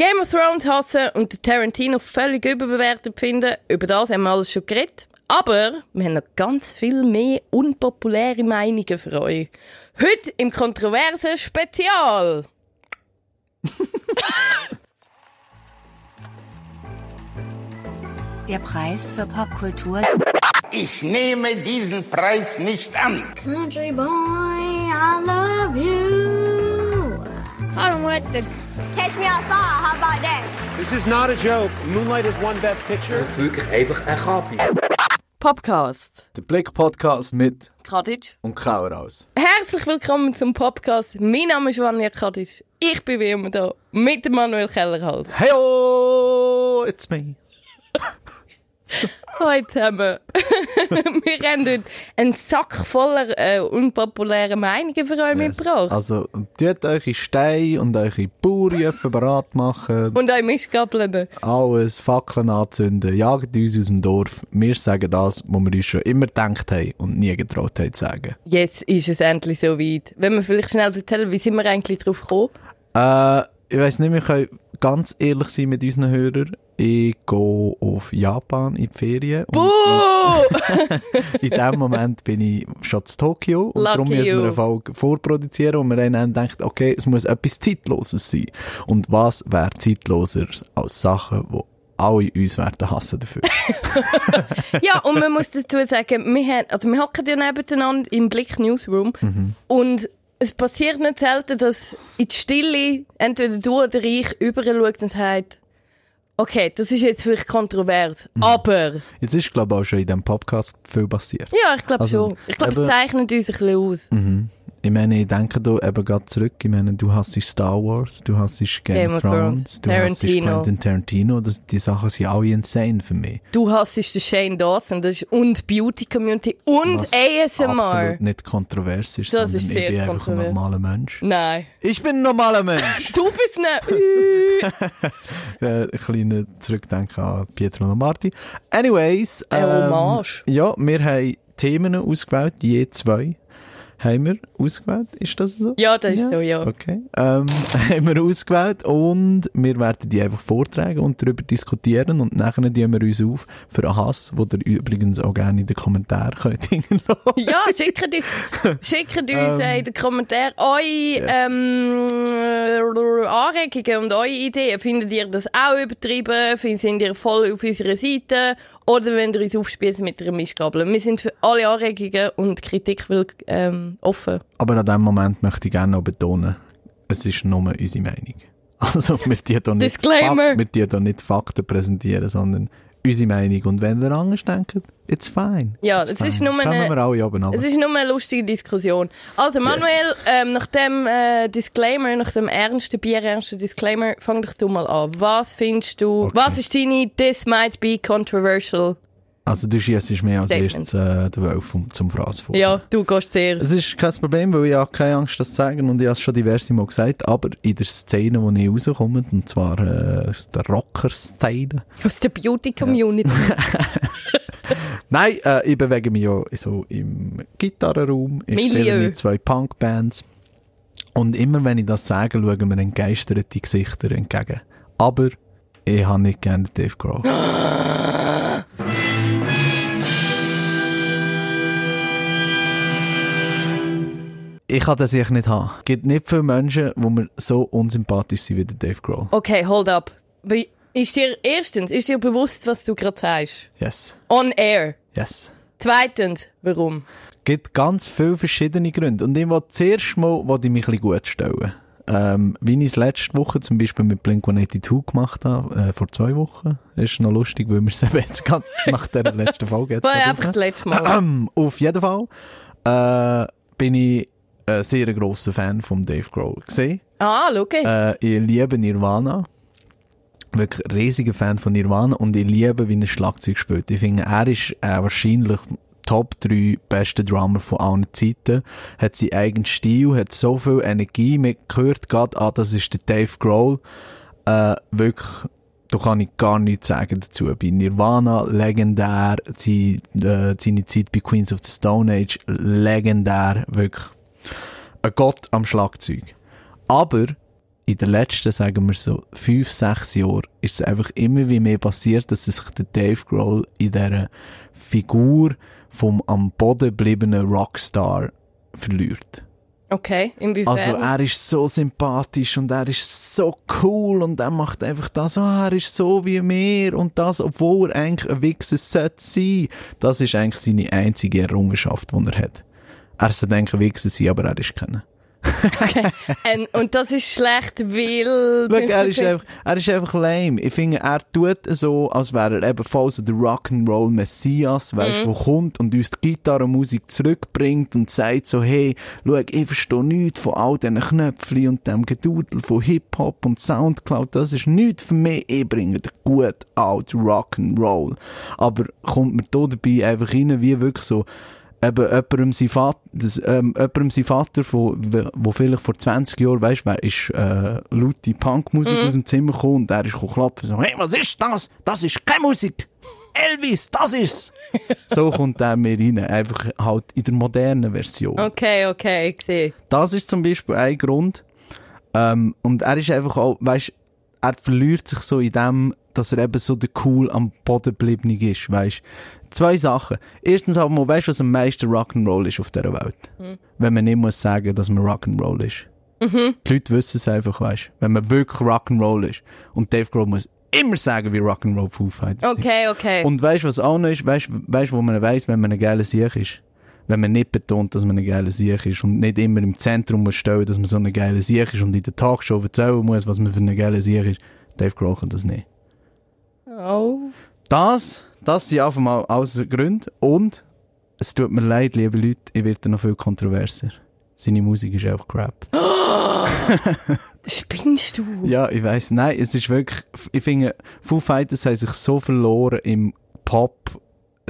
Game of Thrones hassen und Tarantino völlig überbewertet finden. Über das haben wir alles schon geredet. Aber wir haben noch ganz viel mehr unpopuläre Meinungen für euch. Heute im kontroversen Spezial. Der Preis für Popkultur. Ich nehme diesen Preis nicht an. Country boy, I love you. Hallo Mutter. Catch me outside, how about that? This is not a joke. Moonlight has won Best Picture. Das ist wirklich einfach ein Kapi. Podcast. Der Blick-Podcast mit Kadic. und Kauraus. Herzlich willkommen zum Podcast. Mein Name ist Vanja Kadic. Ich bin wie immer da mit Manuel Kellerhalt. Heyo, it's me. Hallo zusammen. wir haben heute einen Sack voller äh, unpopuläre Meinungen für euch mitgebracht. Also, tut eure Steine und eure Bauernhöfe bereit machen, Und euch Mistgabeln. alles, Fackeln anzünden, jagt uns aus dem Dorf. Wir sagen das, was wir uns schon immer gedacht haben und nie getraut haben zu sagen. Jetzt ist es endlich so weit. Wenn wir vielleicht schnell erzählen, wie sind wir eigentlich drauf gekommen? Äh, ich weiss nicht, wir können ganz ehrlich sein mit unseren Hörern. Ich gehe auf Japan in die Ferien. Und in dem Moment bin ich schon zu Tokio und Lucky darum müssen wir eine Folge vorproduzieren und wir haben dann gedacht, okay, es muss etwas Zeitloses sein. Und was wäre zeitloser als Sachen, die alle uns werden hassen dafür? ja, und man muss dazu sagen, wir, haben, also wir hocken ja nebeneinander im Blick Newsroom und es passiert nicht selten, dass in die Stille entweder du oder ich überschaut und sagt, okay, das ist jetzt vielleicht kontrovers, aber Jetzt ist, glaube ich, auch schon in diesem Podcast viel passiert. ja, ich glaube Also, schon. Ich glaube, es zeichnet uns ein bisschen aus. Mhm. Ich meine, ich denke da eben gerade zurück. Ich meine, du hast Star Wars, du hast Game, Game of Thrones, du hast. Quentin Tarantino. Das, die Sachen sind alle insane für mich. Du hassest den Shane Dawson das ist, und Beauty Community und Was ASMR. absolut nicht kontrovers ist, Das ist ich sehr bin einfach ein normaler Mensch. Nein. Ich bin ein normaler Mensch! Du bist ne... ein kleiner Zurückdenken an Pietro Lombardi. Anyways. ähm, Hommage. Ja, wir haben Themen ausgewählt, je zwei haben wir ausgewählt. Ist das so? ja, das ist so, ja. Okay. Ähm, haben wir ausgewählt und wir werden die einfach vortragen und darüber diskutieren und nachher nehmen wir uns auf für einen Hass, den ihr übrigens auch gerne in den Kommentaren könnt. Ja, schickt uns, schickt uns äh, in den Kommentaren eure ähm, äh, Anregungen und eure Ideen. Findet ihr das auch übertrieben? Sind ihr voll auf unserer Seite? Oder wenn ihr uns aufspielt mit einer Mischgabel? Wir sind für alle Anregungen und Kritik will, ähm, offen. Aber an diesem Moment möchte ich gerne noch betonen, es ist nur unsere Meinung. Also wir tun hier nicht, Disclaimer. Fak- wir tun hier nicht Fakten präsentieren, sondern unsere Meinung. Und wenn ihr anders denkt, it's fine. Ja, it's es ist fine. nur Kommen eine- wir alle oben runter. Es ist nur eine lustige Diskussion. Also Manuel, ähm, nach dem äh, Disclaimer, nach dem ernsten, bierernsten Disclaimer, fang doch du mal an. Was findest du, Okay. was ist deine This might be controversial? Also du schießt mir als erstes äh, den Wolf vom- zum Fraß vor. Ja, du gehst sehr. Es ist kein Problem, weil ich habe keine Angst, das zu sagen und ich habe es schon diverse Mal gesagt, aber in der Szene, wo ich rauskomme, und zwar äh, aus der Rocker-Szene, Aus der Beauty Community. Nein, äh, ich bewege mich ja so im Gitarrenraum. Ich Milieu. spiele mit zwei Punkbands. Und immer wenn ich das sage, schauen mir entgeisterte Gesichter entgegen. Aber ich habe nicht gerne Dave Grohl. ich kann das nicht haben. Es gibt nicht viele Menschen, die mir so unsympathisch sind wie der Dave Grohl. Okay, hold up. Ist dir, erstens, ist dir bewusst, was du gerade sagst? Yes. On air. Yes. Zweitens, warum? Es gibt ganz viele verschiedene Gründe. Und ich will zuerst mal will ich mich ein bisschen gut stellen. Ähm, wie ich es letzte Woche zum Beispiel mit Blink-182 gemacht habe, äh, vor zwei Wochen. Ist noch lustig, weil wir es eben jetzt gerade nach der letzten Folge jetzt War einfach das letzte Mal. Auf jeden Fall äh, bin ich ein sehr grosser Fan von Dave Grohl gesehen. Ah, jetzt. Äh, ich liebe Nirvana. Wirklich ein riesiger Fan von Nirvana und ich liebe, wie er Schlagzeug spielt. Ich finde, er ist äh, wahrscheinlich Top 3 beste Drummer von allen Zeiten. Hat seinen eigenen Stil, hat so viel Energie. Man hört gerade, ah, das ist der Dave Grohl. Äh, wirklich, da kann ich gar nichts sagen dazu. Bei Nirvana, legendär. Sie, äh, seine Zeit bei Queens of the Stone Age, legendär. Wirklich ein Gott am Schlagzeug. Aber in den letzten, sagen wir so, fünf, sechs Jahren ist es einfach immer wie mehr passiert, dass sich der Dave Grohl in dieser Figur vom am Boden gebliebenen Rockstar verliert. Okay, inwiefern? Also er ist so sympathisch und er ist so cool und er macht einfach das, ah, er ist so wie mir und das, obwohl er eigentlich ein Wichser sollte sein. Das ist eigentlich seine einzige Errungenschaft, die er hat. Er sollte eigentlich ein Wichser sein, aber er ist keiner. okay. Ähm, und das ist schlecht, weil... Schau, er ist, einfach, er ist einfach lame. Ich finde, er tut so, als wäre er eben voll so der Rock'n'Roll Messias, weißt, Mhm. wo kommt und uns die Gitarrenmusik zurückbringt und sagt so, hey, schau, ich verstehe nichts von all diesen Knöpfchen und dem Gedudel von Hip-Hop und Soundcloud. Das ist nichts für mich. Ich bringe den gut alt Rock'n'Roll. Aber kommt mir da dabei einfach rein, wie wirklich so, eben jemandem sein Vater, das, ähm, jemandem sein Vater, wo, wo vielleicht vor 20 Jahren, weisst, wer ist, äh, laute Punkmusik aus dem Zimmer gekommen und der ist klopfen, so, hey, was ist das? Das ist keine Musik! Elvis, das ist's! so kommt der mir rein, einfach halt in der modernen Version. Okay, okay, ich sehe. Das ist zum Beispiel ein Grund. Ähm, und er ist einfach auch, weißt, er verliert sich so in dem, dass er eben so der cool am Boden geblieben ist, weißt. Zwei Sachen. Erstens aber mal, weißt du, was am meisten Rock'n'Roll ist auf dieser Welt? Wenn man nicht muss sagen, dass man Rock'n'Roll ist. Die Leute wissen es einfach, weißt Wenn man wirklich Rock'n'Roll ist. Und Dave Grohl muss immer sagen, wie Rock'n'Roll Foo Fighters. Okay, okay. Und weißt du, was auch noch ist? Weißt du, weißt, wo man weiss, wenn man ein geiler Sieg ist? Wenn man nicht betont, dass man ein geiler Sieg ist und nicht immer im Zentrum muss stellen, dass man so ein geiler Sieg ist und in der Talkshow erzählen muss, was man für ein geiler Sieg ist. Dave Grohl kann das nicht. Oh. Das, das sind einfach mal alles Gründe. Und es tut mir leid, liebe Leute, ich werde noch viel kontroverser. Seine Musik ist einfach crap. Spinnst du? Ja, ich weiß. Nein, es ist wirklich, ich finde, Foo Fighters haben sich so verloren im Pop.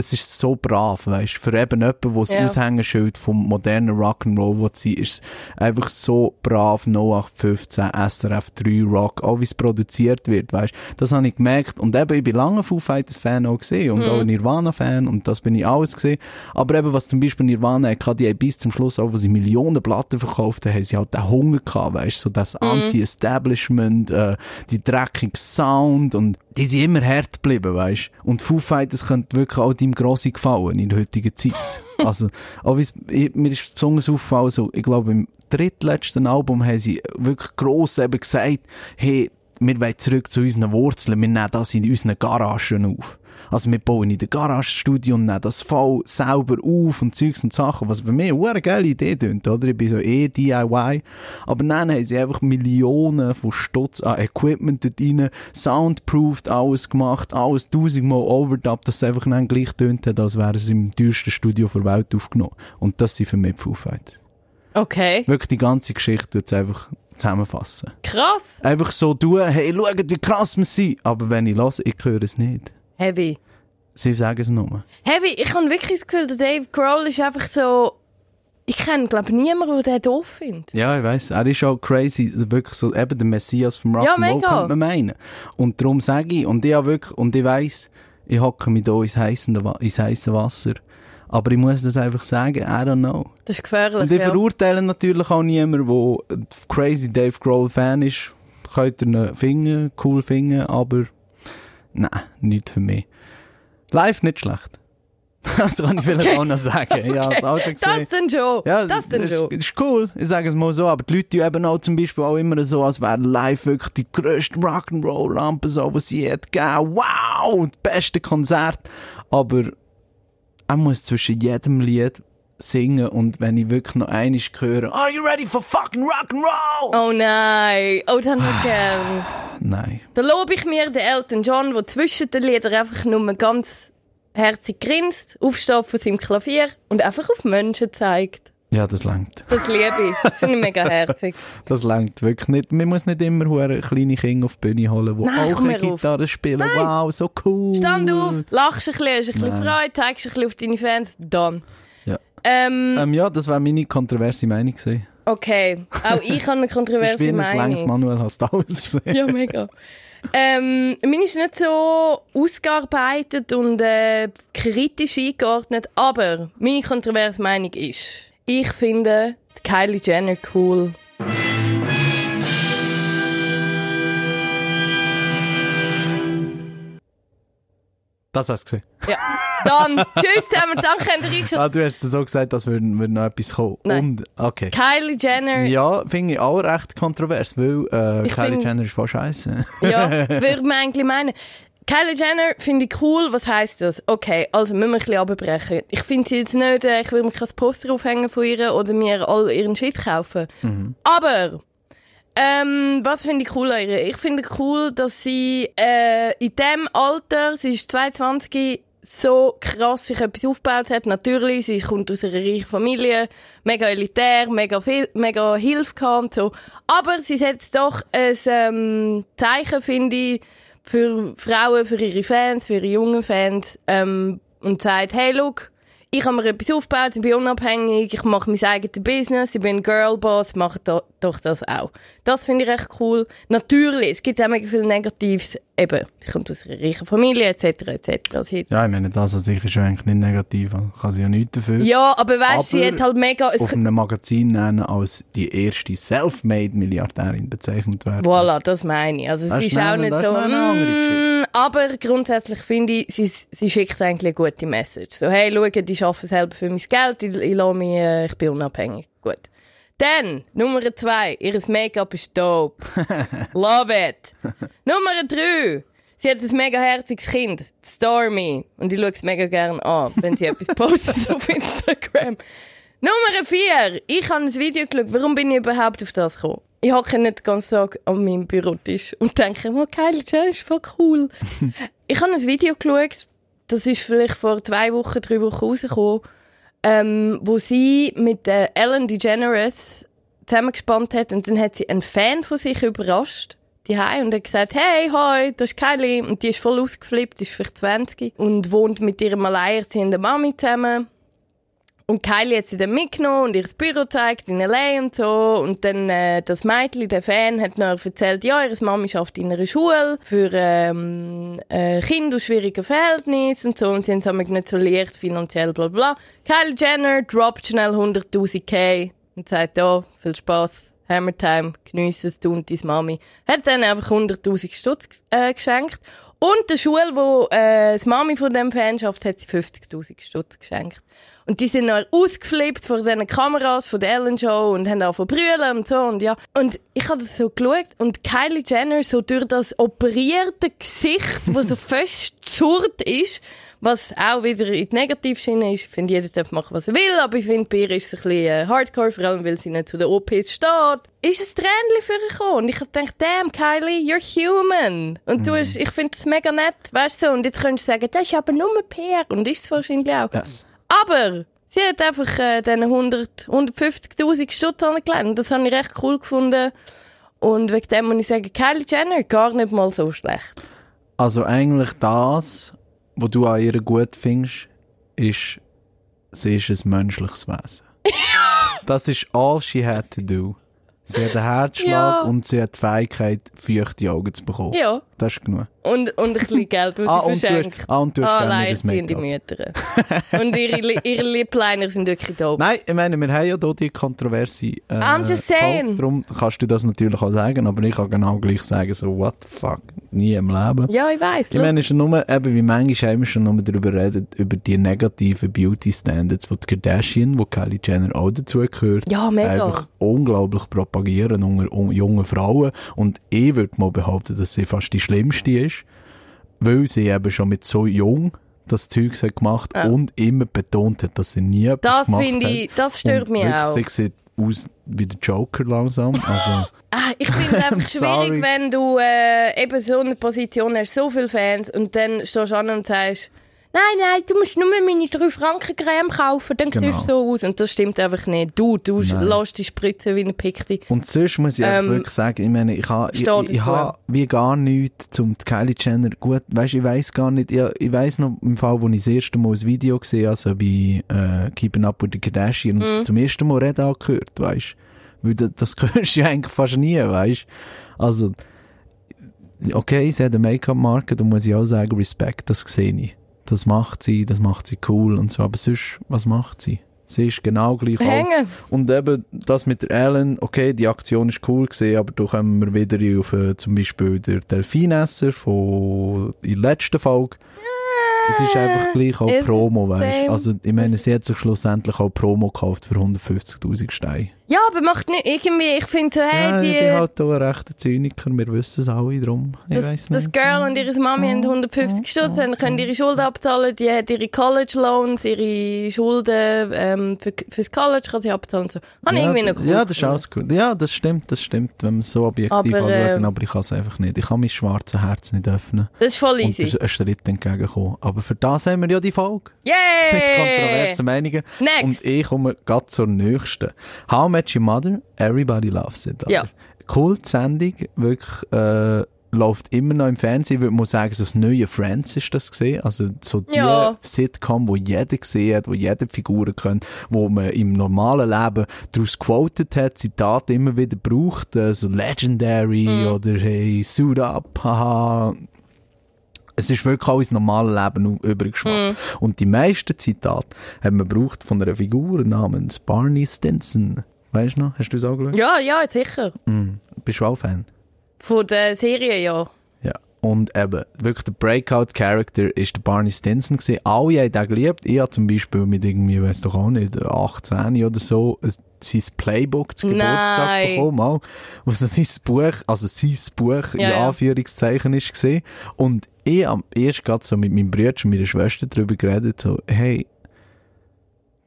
Es ist so brav, weißt Für eben jemanden, der das Ja. Aushängeschild vom modernen Rock'n'Roll will sein, ist es einfach so brav 0815 SRF 3 Rock, auch wie es produziert wird, weißt Das habe ich gemerkt. Und eben, ich bin lange Foo Fighters Fan auch gesehen und auch Nirvana Fan und das bin ich alles gesehen. Aber eben, was zum Beispiel Nirvana hatte, die haben bis zum Schluss auch, wo sie Millionen Platten verkauft haben, haben sie halt den Hunger gehabt, weißt so das Anti-Establishment, äh, die dreckige Sound und die sind immer hart geblieben, weißt Und Foo Fighters könnte wirklich auch deinem Grossi gefallen in der heutigen Zeit. also, auch ich, mir ist besonders aufgefallen, so, ich glaube, im drittletzten Album haben sie wirklich gross eben gesagt, hey, wir wollen zurück zu unseren Wurzeln, wir nehmen das in unseren Garagen auf. Also wir bauen in der Garagenstudio und nehmen das voll selber auf und Zeugs und Sachen, was für mich eine geile Idee tönt, oder? Ich bin so eh DIY. Aber dann haben sie einfach Millionen von Stutz an Equipment dort rein, soundproofed, alles gemacht, alles tausendmal overdubbed, dass es einfach dann gleich tönt hat, als wäre es im teuersten Studio der Welt aufgenommen. Und das sind für mich die Foo Fighters. Okay. Wirklich die ganze Geschichte tut es einfach zusammenfassen. Krass. Einfach so tun, hey, schaut, wie krass wir sind. Aber wenn ich höre, ich höre es nicht. Heavy. Sie sagen es nur. Heavy, ich habe wirklich das Gefühl, der Dave Grohl ist einfach so... Ich kenne, glaube niemanden, der den doof findet. Ja, ich weiss, er ist auch crazy, wirklich so eben der Messias vom Ja, Rock'n'Roll, mega. könnte man meinen. Und darum sage ich, und ich wirklich, und ich weiss, ich hocke mich hier ins heisse Wasser. Aber ich muss das einfach sagen, I don't know. Das ist gefährlich, Und ich ja. verurteile natürlich auch niemanden, der crazy Dave Grohl Fan ist. Könnt ihr ihn finden, cool finden, aber nein, nicht für mich. Live nicht schlecht. Das kann ich vielleicht auch noch sagen. Ja, das Auto. Das denn schon. Ja, das denn ist, schon. ist cool, ich sage es mal so, aber die Leute tun eben auch zum Beispiel auch immer so, als wäre live wirklich die grösste Rock'n'Roll-Lampe, so, was sie hat gegeben. Wow, das beste Konzert. Aber er muss zwischen jedem Lied singen und wenn ich wirklich noch einiges höre, Are you ready for fucking Rock'n'Roll? Oh nein. Oh, das habe ich gern. Nein. Da lobe ich mir den Elton John, der zwischen den Liedern einfach nur ganz herzig grinst, aufsteht von seinem Klavier und einfach auf Menschen zeigt. Ja, das langt. Das liebe ich. Das finde ich mega herzig. Das langt wirklich nicht. Man muss nicht immer hure kleine Kinder auf die Bühne holen, die Nein, auch eine mir auf. Gitarre spielen. Wow, so cool. Stand auf, lachst ein bisschen, hast ein bisschen Nein. Freude, zeigst ein bisschen auf deine Fans, dann. Ähm, ähm, ja, das war meine kontroverse Meinung. Gewesen. Okay, auch ich habe eine kontroverse das ist wie Meinung. Ein langes Manuel hast du alles gesehen. ja, mega. Ähm, meine ist nicht so ausgearbeitet und äh, kritisch eingeordnet, aber meine kontroverse Meinung ist, ich finde Kylie Jenner cool. Das hast du gesehen. Ja. Dann, tschüss zusammen, danke, habt ihr reingeschaut. Ah, du hast so gesagt, dass würde, würde noch etwas kommen. Nein. Und, okay. Kylie Jenner, Ja, finde ich auch recht kontrovers, weil äh, Kylie find- Jenner ist voll scheiße. Ja, würde man eigentlich meinen. Kylie Jenner finde ich cool. Was heisst das? Okay, also müssen wir ein bisschen abbrechen. Ich finde sie jetzt nicht, äh, ich will mir kein Poster aufhängen von ihr oder mir all ihren Shit kaufen. Aber, ähm, was finde ich cool an ihr? Ich finde cool, dass sie äh, in dem Alter, sie ist 22, so krass sich etwas aufgebaut hat. Natürlich, sie kommt aus einer reichen Familie, mega elitär, mega viel, mega Hilfe und so. Aber sie setzt doch ein ähm, Zeichen, finde ich, für Frauen, für ihre Fans, für ihre jungen Fans ähm, und sagt, hey, look, ich habe mir etwas aufgebaut, ich bin unabhängig, ich mache mein eigenes Business, ich bin Girlboss, mache do, doch das auch. Das finde ich echt cool. Natürlich, es gibt auch mega viel Negatives, eben, sie kommt aus einer reichen Familie, etc., etc. Sie, ja, ich meine, das an sich ist ja eigentlich nicht negativ. Kann sie ja nichts dafür. ja, aber weißt du, sie hat halt mega... Es, auf einem Magazin nennen als die erste Self-Made-Milliardärin bezeichnet werden. Voilà, das meine ich. Also Das sie ist ist auch nicht so... mm, aber grundsätzlich finde ich, sie, sie schickt eigentlich eine gute Message. So, hey, schau, ich arbeite selber für mein Geld, ich, ich, mich, äh, ich bin unabhängig. Gut. Dann, Nummer zwei, ihr Make-up ist dope. Love it. Nummer drei, sie hat ein mega herziges Kind, Stormy. Und ich schaue es mega gerne an, wenn sie etwas postet auf Instagram. Nummer vier, ich habe ein Video geschaut. Warum bin ich überhaupt auf das gekommen? Ich hocke nicht ganzen Tag an meinem Bürotisch und denke, oh, Kylie Jenner ist voll cool. ich habe ein Video geschaut, das ist vielleicht vor zwei Wochen, drei Wochen rausgekommen, ähm, wo sie mit äh, Ellen DeGeneres zusammengespannt hat und dann hat sie einen Fan von sich überrascht die und hat gesagt, hey, hi, das ist Kylie und die ist voll ausgeflippt, ist vielleicht 20 und wohnt mit ihrer alleinerziehenden Mami zusammen. Und Kylie hat sie dann mitgenommen und ihr Büro gezeigt in L.A. und so. Und dann äh, das Mädchen, der Fan, hat noch erzählt, ja, ihre Mami arbeitet in einer Schule für ähm, äh, Kinder aus schwierigen Verhältnissen und so. Und sie haben nicht so leicht finanziell, bla bla. Kylie Jenner droppt schnell 100'000 K und sagt, ja, viel Spaß, Hammer Time, geniessen es, du und deine Mami. Hat dann einfach 100'000 Stutz äh, geschenkt. Und der Schule, wo äh, das Mami von dem Fan schafft, hat sie 50'000 Stutz geschenkt. Und die sind noch ausgeflippt vor diesen Kameras von der Ellen Show und haben angefangen brüllen und so und ja. Und ich habe das so geschaut und Kylie Jenner so durch das operierte Gesicht, das so fest zurd ist, was auch wieder in die Negativschiene ist. Ich finde, jeder darf machen, was er will, aber ich finde, bei ihr ist es ein bisschen äh, hardcore, vor allem, weil sie nicht zu den OPs steht. Ist ein Tränchen für ihr gekommen. Und ich habe gedacht, damn, Kylie, you're human. Und du hast, ich finde das mega nett, weißt du, so. Und jetzt könntest du sagen, das ist aber nur PR. Und ist es wahrscheinlich auch. Yes. Aber sie hat einfach äh, diesen 100 150'000 Stutz angelegt. Und das habe ich recht cool gefunden. Und wegen dem muss ich sagen, Kylie Jenner gar nicht mal so schlecht. Also eigentlich das, was du an ihr gut findest, ist, sie ist ein menschliches Wesen. das ist all she had to do. Sie hat einen Herzschlag Ja. und sie hat die Fähigkeit, feuchte Augen zu bekommen. Ja. Das ist genug. Und, und ein bisschen Geld, das Ah, sie verschenkt. ah, und du hast das Alleinerziehende. Mütter. und ihre, ihre Lipliner sind wirklich dope. Nein, ich meine, wir haben ja hier die kontroverse äh, I'm just saying. Darum kannst du das natürlich auch sagen, aber ich kann genau gleich sagen, so, what the fuck, nie im Leben. Ja, ich weiss. Ich meine, es ist nur, eben, wie manchmal haben wir schon nur darüber redet, über die negativen Beauty-Standards, die Kardashian, wo Kylie Jenner auch dazu gehört, Ja, mega. einfach unglaublich propagieren unter un jungen Frauen. Und ich würde mal behaupten, dass sie fast die schlimmste ist, weil sie eben schon mit so jung das Zeug hat gemacht Ja. und immer betont hat, dass sie nie etwas das gemacht finde ich, das stört mich auch. Sie sieht aus wie der Joker langsam. Also, Ah, ich finde es einfach schwierig, wenn du äh, eben so eine Position hast, so viele Fans, und dann stehst du an und sagst, nein, nein, du musst nur meine 3 Franken Creme kaufen, dann Genau. siehst du so aus. Und das stimmt einfach nicht. Du, du Nein. lässt dich spritzen wie eine Pikti. Und sonst muss ich Ähm, wirklich sagen, ich meine, ich habe ich, ich, ich ha wie gar nichts zum Kylie Jenner, gut, weißt, ich weiss gar nicht, ich, ich weiss noch im Fall, wo ich das erste Mal ein Video gesehen habe, also bei äh, Keeping Up with the Kardashian, Mhm. und zum ersten Mal Reden angehört, weißt weil das, das hörst du ja eigentlich fast nie, weißt also, okay, sie hat eine Make-up-Marke, da muss ich auch sagen, Respekt, das sehe ich. Das macht sie, das macht sie cool und so, aber sonst, was macht sie? Sie ist genau gleich. Hängen. Und eben das mit der Ellen, okay, die Aktion ist cool gesehen, aber da kommen wir wieder auf äh, zum Beispiel der Delfinesser von der letzten Folge. es ist einfach gleich auch Promo, weißt du. Also, ich meine, sie hat sich schlussendlich auch Promo gekauft für 150.000 Steine. Ja, aber macht nicht irgendwie, ich finde so, hey, ja, die, ich bin halt auch ein rechter Zyniker, wir wissen es alle drum. Ich das, weiss das nicht. Girl und ihre Mami haben 150 Stutz, haben- können ihre Schulden abzahlen, die hat ihre College Loans, ihre Schulden ähm, für, fürs College kann sie abzahlen. und So. Habe ja, irgendwie noch cool Ja, das ist alles gut. Ja, das stimmt, das stimmt, wenn man so objektiv Aber, anschaut, äh, aber ich kann es einfach nicht. Ich kann mein schwarzes Herz nicht öffnen Das ist voll und easy. einen Schritt entgegenkommen. Aber für das haben wir ja die Folge. Mit Yay! kontroversen Meinungen. Next. Und ich komme gerade zur nächsten. I Met Your Mother, Everybody Loves It. Ja. Cool, die Sendung, wirklich, äh, läuft immer noch im Fernsehen. Ich würde mal sagen, so das neue Friends ist das gesehen. Also so die Ja. Sitcom, wo jeder gesehen hat, wo jede Figur kennt, wo man im normalen Leben daraus quoted hat, Zitate immer wieder braucht, äh, so Legendary Mhm. oder hey, suit up, haha. Es ist wirklich auch ins normale Leben übergeschwappt. Und die meisten Zitate haben wir gebraucht von einer Figur namens Barney Stinson. Weißt du noch? Hast du es auch geschaut? Ja, ja, sicher. Bist du auch Fan? Von der Serie, ja. Ja. Und eben, wirklich der Breakout-Character ist der Barney Stinson gewesen. Alle haben den geliebt. Ich habe zum Beispiel mit irgendwie, weiß doch auch nicht, 18 oder so, ein- sein Playbook zu Geburtstag Nein. bekommen, auch, wo so sein Buch, also sein Buch in Ja, ja. Anführungszeichen ist gesehen. Und ich am erst gerade so mit meinem Bruder und meiner Schwester darüber geredet, so, hey,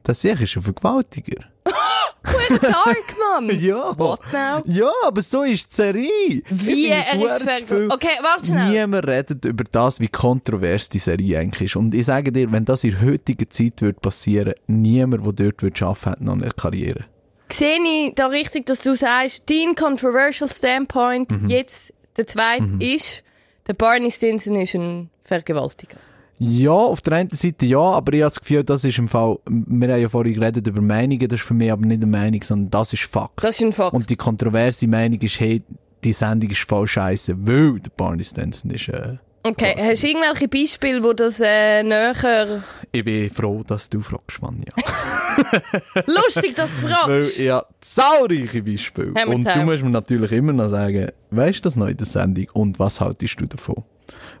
das hier ist ein Vergewaltiger. Dark, Mann! Ja. What now? Ja, aber so ist die Serie. Wie er ist viel. Okay, warte schnell. Niemand redet über das, wie kontrovers die Serie eigentlich ist. Und ich sage dir, wenn das in der heutigen Zeit wird passieren, niemand, der dort wird arbeiten hat noch eine Karriere. Sehe ich da richtig, dass du sagst, dein controversial Standpoint Mhm. jetzt, der zweite, ist, der Barney Stinson ist ein Vergewaltiger. Ja, auf der einen Seite ja, aber ich habe das Gefühl, das ist im Fall, wir haben ja vorhin geredet über Meinungen, das ist für mich aber nicht eine Meinung, sondern das ist Fakt. Das ist ein Fakt. Und die kontroverse Meinung ist, hey, die Sendung ist voll scheiße, weil der Barney Stinson ist, äh, Okay, hast du irgendwelche Beispiele, wo das äh, näher... ich bin froh, dass du fragst, Vanja. Lustig, dass du Weil fragst! ich habe zahlreiche Beispiele. Und du musst mir natürlich immer noch sagen, weißt du das noch in der Sendung und was haltest du davon?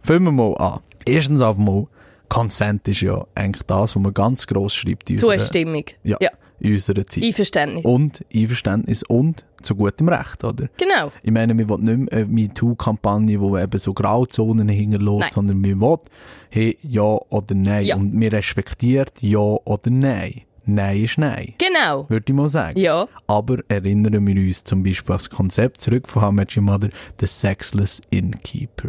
Fangen wir mal an. Erstens einmal, Consent ist ja eigentlich das, was man ganz gross schreibt in unserer, Zustimmung. ja, ja. in unserer Zeit. Einverständnis. und Einverständnis und zu gutem Recht, oder? Genau. Ich meine, wir wollen nicht mehr eine MeToo-Kampagne, die eben so Grauzonen hinterlässt, sondern wir wollen, hey, ja oder nein. Ja. Und wir respektiert ja oder nein. Nein ist nein, Genau. würde ich mal sagen. Ja. Aber erinnern wir uns zum Beispiel an das Konzept zurück von How Met Your Mother, The Sexless Innkeeper.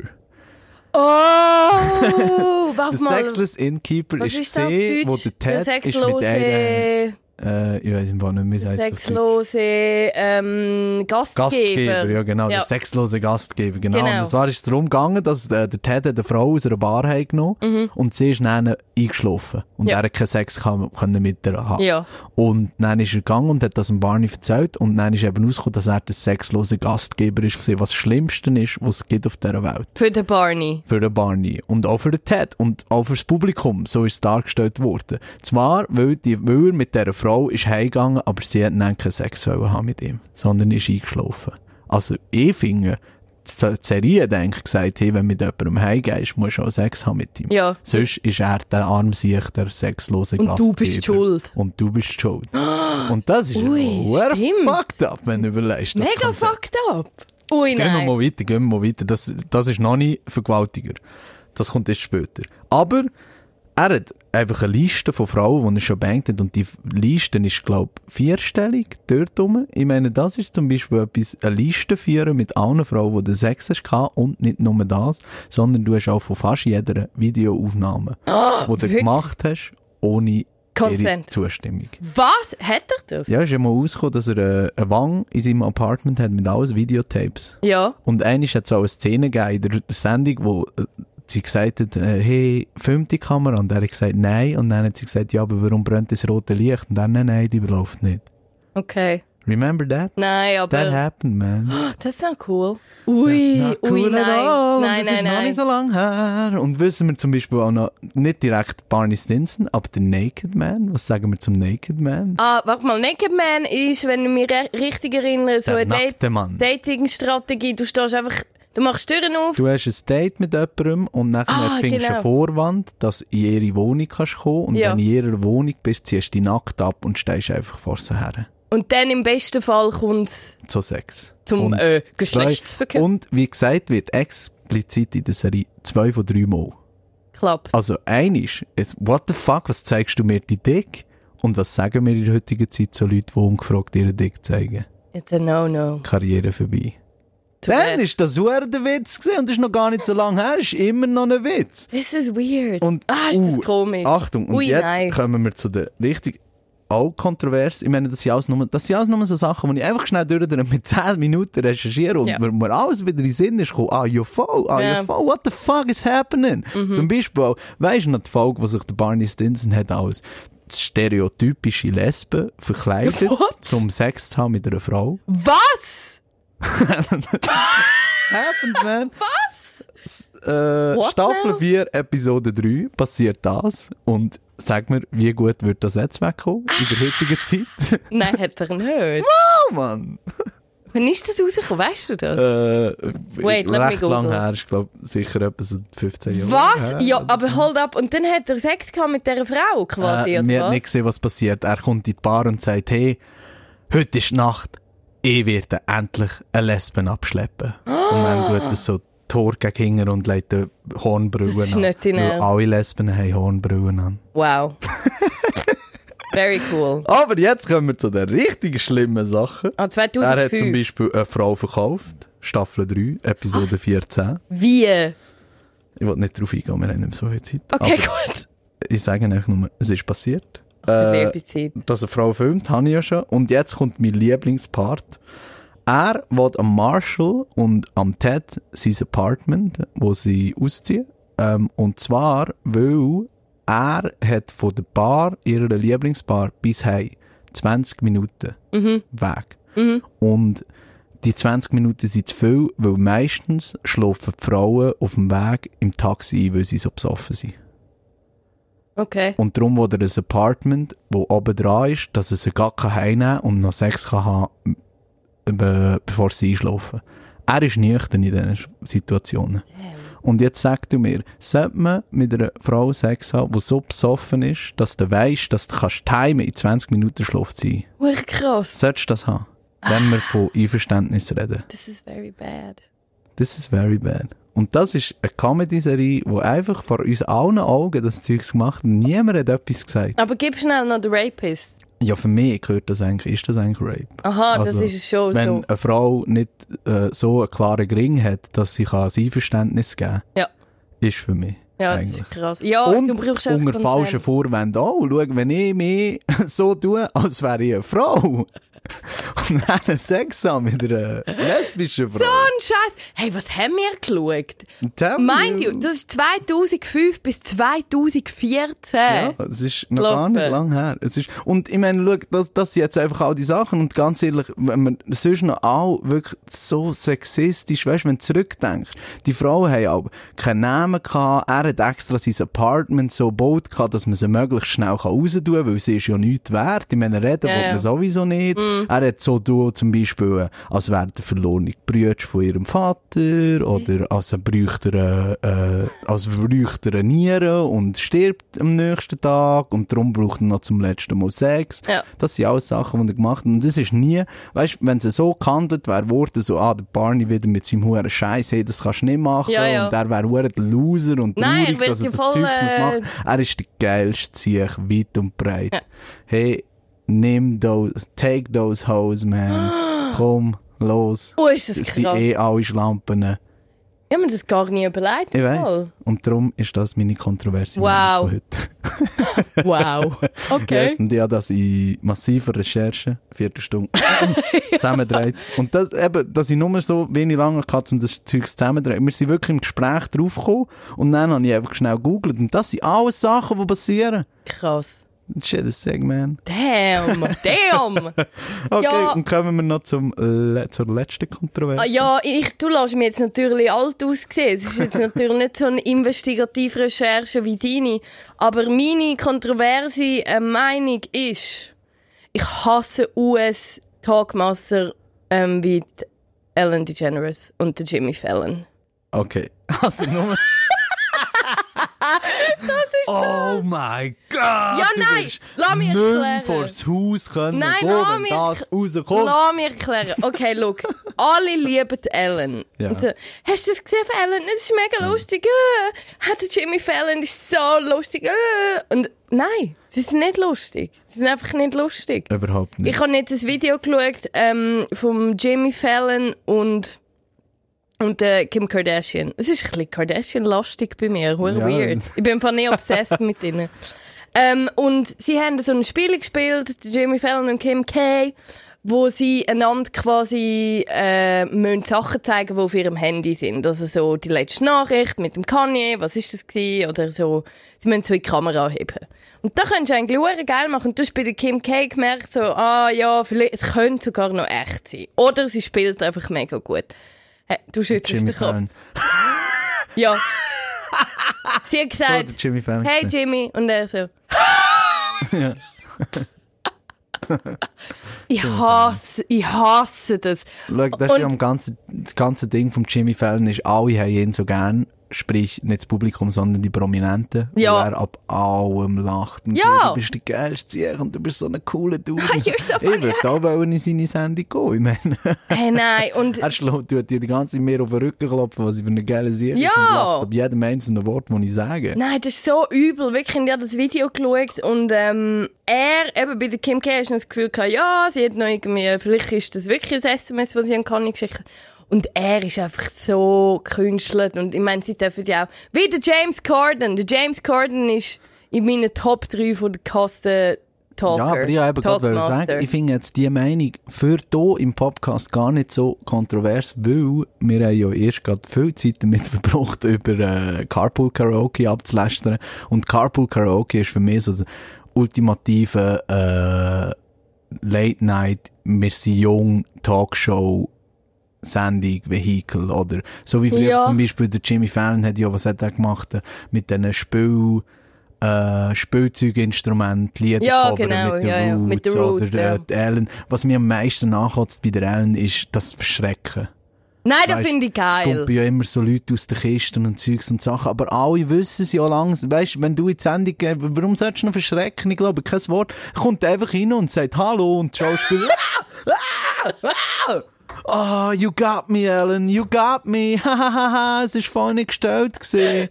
Oh, The warte mal. Sexless Innkeeper Was ist ist das wo der Der Ted ist mit einer, äh, ich weiß im Fall nicht mehr, wie heißt das? sexlose ähm, Gastgeber. Gastgeber, ja genau, Ja. der sexlose Gastgeber, genau. Genau. Und es war ist darum gegangen, dass äh, der Ted eine Frau aus einer Bar hat genommen und sie ist dann eingeschlafen und Mhm. Ja. er hat keinen Sex kann, können mit ihr haben. Ja. Und dann ist er gegangen und hat das dem Barney erzählt und dann ist eben rausgekommen, dass er der sexlose Gastgeber ist, gewesen, was das Schlimmste ist, was es gibt auf dieser Welt. Für den Barney. Für den Barney. Und auch für den Ted. Und auch fürs Publikum. So ist es dargestellt worden. Zwar, weil, die, weil er mit dieser Frau ist heimgegangen, aber sie hat dann keinen Sex haben mit ihm. Sondern ist eingeschlafen. Also, ich finde, die Serie eigentlich gesagt, hey, wenn du mit jemandem heimgehst, musst du auch Sex haben mit ihm. Ja. Sonst ist er der Armsiech, der sexlose Und du bist schuld. Und du bist schuld. Und das ist Ui, fucked up, wenn du überlegst. Mega Konzept. fucked up. Ui, Gehen wir nein. mal weiter, gehen wir mal weiter. Das, das ist noch nicht Vergewaltiger. Das kommt erst später. Aber er hat einfach eine Liste von Frauen, die er schon bangt hat. Und die Liste ist, glaube ich, vierstellig dort rum. Ich meine, das ist zum Beispiel etwas, eine Liste führen mit allen Frauen, die du Sex hast. Und nicht nur das, sondern du hast auch von fast jeder Videoaufnahme, die du wirklich? gemacht hast, ohne Consent. Zustimmung. Was? Hat er das? Ja, ist ja mal rausgekommen, dass er äh, eine Wang in seinem Apartment hat mit alles Videotapes. Ja. Und einmal hat es auch eine Szene gegeben in der Sendung, wo äh, sie gesagt hat, äh, hey, filmt die Kamera? Und er hat gesagt, nein. Und dann hat sie gesagt, ja, aber warum brennt das rote Licht? Und dann, nein, nein, die läuft nicht. Okay. Remember that? Nein, aber... That happened, man. Das ist ja cool. Ui, That's not ui, cool nein. all. Nein, das nein, ist noch nein. nicht so lang her. Und wissen wir zum Beispiel auch noch, nicht direkt Barney Stinson, aber der Naked Man. Was sagen wir zum Naked Man? Ah, warte mal, Naked Man ist, wenn ich mich richtig erinnere, so der eine Mann. Dating-Strategie. Du stehst einfach Du machst Türen auf. Du hast ein Date mit jemandem und dann Ah, findest du genau. einen Vorwand, dass du in ihre Wohnung kannst kommen und Ja. wenn du in ihrer Wohnung bist, ziehst du dich nackt ab und stehst einfach vor sie her. Und dann im besten Fall kommt Zu Sex. Zum, Und äh, Geschlechtsverkehr. Und wie gesagt wird, explizit in der Serie zwei von drei Mal. klappt. Also einisch, what the fuck, was zeigst du mir die Dick? Und was sagen wir in der heutigen Zeit so Leute, die ungefragt ihren Dick zeigen? It's a no-no. Karriere vorbei. Dann ist das der Witz gewesen und das ist noch gar nicht so lange her, ist immer noch ein Witz. This is weird. Und, ah, ist das uh, komisch. Achtung, und Ui, jetzt nein. kommen wir zu der richtig auch kontrovers. Ich meine, das sind alles nur, das sind alles nur so Sachen, die ich einfach schnell durch mit 10 Minuten recherchiere und Ja. mir, mir alles wieder in den Sinn ist gekommen. Ah, voll, ah. Mhm. voll, what the fuck is happening? Zum Beispiel, weisst du noch die Folge, wo sich der Barney Stinson hat als stereotypische Lesbe verkleidet, What? zum Sex zu haben mit einer Frau? Was? Happened, man. Was? Äh, What Staffel now? 4, Episode 3 passiert das. Und sag mir, wie gut wird das jetzt wegkommen in der heutigen Zeit? Nein, hat er nicht. oh Mann! Wann ist das rausgekommen? Weißt du das? Äh, Wait, let me recht lang her, ich glaube sicher etwa so 15 Jahre Was? her. Ja, aber so. hold up. Und dann hat er Sex gehabt mit dieser Frau quasi, äh, Wir haben was? nicht gesehen, was passiert. Er kommt in die Bar und sagt, hey, heute ist Nacht, ich werde endlich eine Lesben abschleppen. Und dann tut er so Tor gegen hinten und legt Das ist an. nicht Weil alle Lesben haben Hornbrüllen an. Wow. Very cool. Aber jetzt kommen wir zu den richtig schlimmen Sachen. Ah, Er hat zum 2005. Beispiel eine Frau verkauft. Staffel 3, Episode 14. Wie? Ich will nicht drauf eingehen, wir haben nicht mehr so viel Zeit. Okay, Aber gut. ich sage euch nur, es ist passiert. Äh, dass eine Frau filmt, habe ich ja schon. Und jetzt kommt mein Lieblingspart. Er will am Marshall und am Ted sein Apartment, wo sie ausziehen. Ähm, und zwar, weil er hat von der Bar, ihrer Lieblingsbar, bis heim 20 Minuten Weg. Und die 20 Minuten sind zu viel, weil meistens schlafen die Frauen auf dem Weg im Taxi ein, weil sie so besoffen sind. Okay. Und darum will er ein Apartment, wo oben dran ist, dass er sie gar kann heimnehmen und noch Sex kann haben, äh, bevor sie einschlafen. Er ist nüchtern in diesen Situationen. Und jetzt sag du mir, sollte man mit einer Frau Sex haben, die so besoffen ist, dass du weißt, dass du kannst timen, in 20 Minuten schläft sie ein? Wirklich krass. Solltest du das haben? Wenn wir von Einverständnis reden. This is very bad. This is very bad. Und das ist eine Comedy-Serie, die einfach vor uns allen Augen das Zeugs gemacht hat. Niemand hat etwas gesagt. Aber gib schnell noch den Rapist. Ja, für mich gehört das eigentlich, ist das eigentlich Rape. Aha, Also, das ist schon Wenn so. eine Frau nicht äh, so einen klaren Gring hat, dass sie kann ein Einverständnis geben Ja. ist für mich. Ja, das eigentlich. ist krass. Ja, Und du brauchst unter falschen. Vorwänden auch. Schau, wenn ich mich so tue, als wäre ich eine Frau und dann Sex habe mit einer lesbischen Frau. So ein Scheiß. Hey, was haben wir geschaut? Me Meint you. ihr, das ist 2005 bis 2014. Ja, es ist noch gar nicht lang her. Es ist, und ich meine, schau, das, das sind jetzt einfach all die Sachen und ganz ehrlich, wenn man sonst noch auch wirklich so sexistisch, weißt du, wenn du zurückdenkst, die Frauen haben aber keinen Namen gehabt, er hat extra sein Apartment so gebaut gehabt, dass man sie möglichst schnell raus tun kann, weil sie ist ja nichts wert. Ich meine, reden Ja, ja. man sowieso nicht. Er hat so du zum Beispiel, äh, als wäre der verlorene Brüder von ihrem Vater oder als bräuchte er, äh, als bräuchte er eine Niere und stirbt am nächsten Tag und darum braucht er noch zum letzten Mal Sex. Ja. Das sind alles Sachen, die er gemacht hat. Und das ist nie, weißt wenn sie so gehandelt wäre, wurde so, ah, der Barney wieder mit seinem huren Scheiß, hey, das kannst du nicht machen. Ja, ja. Und er wäre hure der Loser und Nein, traurig, er dass er das voll, Zeugs muss äh, machen. Er ist der geilste Ziech, weit und breit. Hey, nimm those, take those hoes, man. Komm, los. Oh, ist das Das sind krass. eh alle Schlampen. Ich habe mir das gar nie überlegt. Ich. Voll. Und darum ist das meine Kontroverse Wow. von heute. Wow. Okay. Yes, und ich habe das in massiver Recherche, Viertelstunde, zusammendreht. Und das, eben, dass ich nur so wenig lange hatte, um das Zeug zusammendrehen. Wir sind wirklich im Gespräch draufgekommen und dann habe ich einfach schnell gegoogelt. Und das sind alles Sachen, die passieren. Krass. Shit, das sag man. Damn. Damn. Okay, Ja. und kommen wir noch zum, Le zur letzten Kontroverse. Ah, ja, ich, du lässt mich jetzt natürlich alt aussehen. Es ist jetzt natürlich nicht so eine investigative Recherche wie deine. Aber meine kontroverse äh, Meinung ist, ich hasse US-Talkmaster ähm, wie Ellen DeGeneres und Jimmy Fallon. Okay. Also nur... Das ist Oh mein Gott! Ja, nein, lass mich erklären. vors Haus können Nein, gehen, lass wenn mich das rauskommt. Lass mich erklären. Okay, look. Alle lieben Ellen. Ja. Und so, hast du das gesehen von Ellen? Das ist mega lustig. Äh. Hat der Jimmy Fallon ist so lustig. Äh. Und nein, sie sind nicht lustig. Sie sind einfach nicht lustig. Überhaupt nicht. Ich habe nicht das Video geschaut ähm, vom Jimmy Fallon und und äh, Kim Kardashian. Es ist ein bisschen Kardashian-lastig bei mir, hure Ja. weird. Ich bin einfach nicht obsessed mit ihnen. Ähm, und sie haben so ein Spiel gespielt, Jimmy Fallon und Kim K., wo sie einander quasi äh, müssen Sachen zeigen, die auf ihrem Handy sind. Also so die letzte Nachricht mit dem Kanye, was ist das gewesen? Oder so, sie müssen so in die Kamera heben. Und da könntest du eigentlich hure geil machen. Und du hast bei der Kim K gemerkt, so, ah ja, vielleicht, es könnte sogar noch echt sein. Oder sie spielt einfach mega gut. Hey, du schüttelst den Kopf. Ja. sie hat So, gesagt, der Jimmy hey. Jimmy. Und er so. ich hasse, ich hasse das. Schau, das ist ja Und- am ganzen, das ganze Ding vom Jimmy Fallon ist, alle haben ihn so gern, sprich nicht das Publikum, sondern die Prominenten, Ja. weil er ab allem lacht. Und Ja. Du bist der geilste und du bist so ein cooler Dude. You're so ich funny. würde da wollen in seine Sendung gehen. Ich meine, Hey, nein. Und er schlägt tut dir die ganze Zeit mehr auf den Rücken klopfen, was ich für eine geile Sieg Ja. und lacht ab jedem einzelnen Wort, das ich sage. Nein, das ist so übel. Wirklich, ich habe das Video geschaut und ähm, er, eben bei der Kim K, hast du das Gefühl gehabt, ja, sie hat noch irgendwie, vielleicht ist das wirklich ein SMS, das sie an Conny geschickt hat. Und er ist einfach so gekünstelt. Und ich meine, sie dürfen ja auch, wie der James Corden. Der James Corden ist in meinen Top 3 von der Kasten Talker. Ja, aber ich eben gerade sagen, ich finde jetzt die Meinung für hier im Podcast gar nicht so kontrovers, weil wir haben ja erst gerade viel Zeit damit verbracht, über äh, Carpool Karaoke abzulästern. Und Carpool Karaoke ist für mich so das ultimative äh, Late-Night, wir sind jung, Talkshow, Sendung, Vehikel, oder so wie früher Ja. zum Beispiel der Jimmy Fallon hat ja, was hat er gemacht, äh, mit diesen Spiel, äh, Spielzeuginstrument, Lieder Ja, genau, mit den ja, ja, Roots, mit den Roots, oder ja. äh, Ellen. Was mir am meisten nachkotzt bei der Ellen ist das Verschrecken. Nein, das finde ich Es kommt geil. bei ja immer so Leute aus den Kisten und Zeugs und Sachen, aber alle wissen es ja langsam. Weißt, wenn du in die Sendung gehst, warum sollst du noch verschrecken? Ich glaube, kein Wort. Kommt einfach hin und sagt Hallo und die Schauspieler, ah, ah, ah. Oh, you got me, Ellen, you got me. Hahaha, es war vorhin nicht gestellt. gewesen.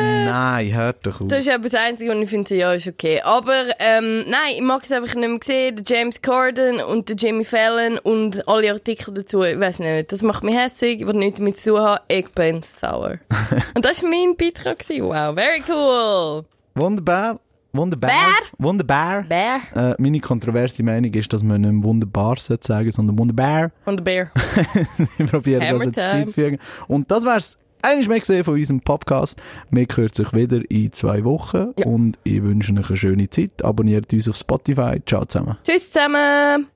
Nein, hört doch auf. Das ist eben das Einzige, und ich finde, ja, ist okay. Aber, ähm, nein, ich mag es einfach nicht mehr sehen. Der James Corden und der Jimmy Fallon und alle Artikel dazu, ich weiß nicht. Das macht mich hässlich, ich will nichts damit zu tun haben. Ich bin sauer. und das war mein Beitrag. Wow, very cool. Wunderbar. Wunderbar. Wunderbar. Bär Äh, meine kontroverse Meinung ist, dass man nicht mehr wunderbar sollte sagen, sondern wunderbar. und der Bär. Ich probiere das jetzt time. zuzufügen. Und das wär's eigentlich mehr gesehen von unserem Podcast. Wir hören sich wieder in zwei Wochen. Ja. Und ich wünsche euch eine schöne Zeit. Abonniert uns auf Spotify. Ciao zusammen. Tschüss zusammen.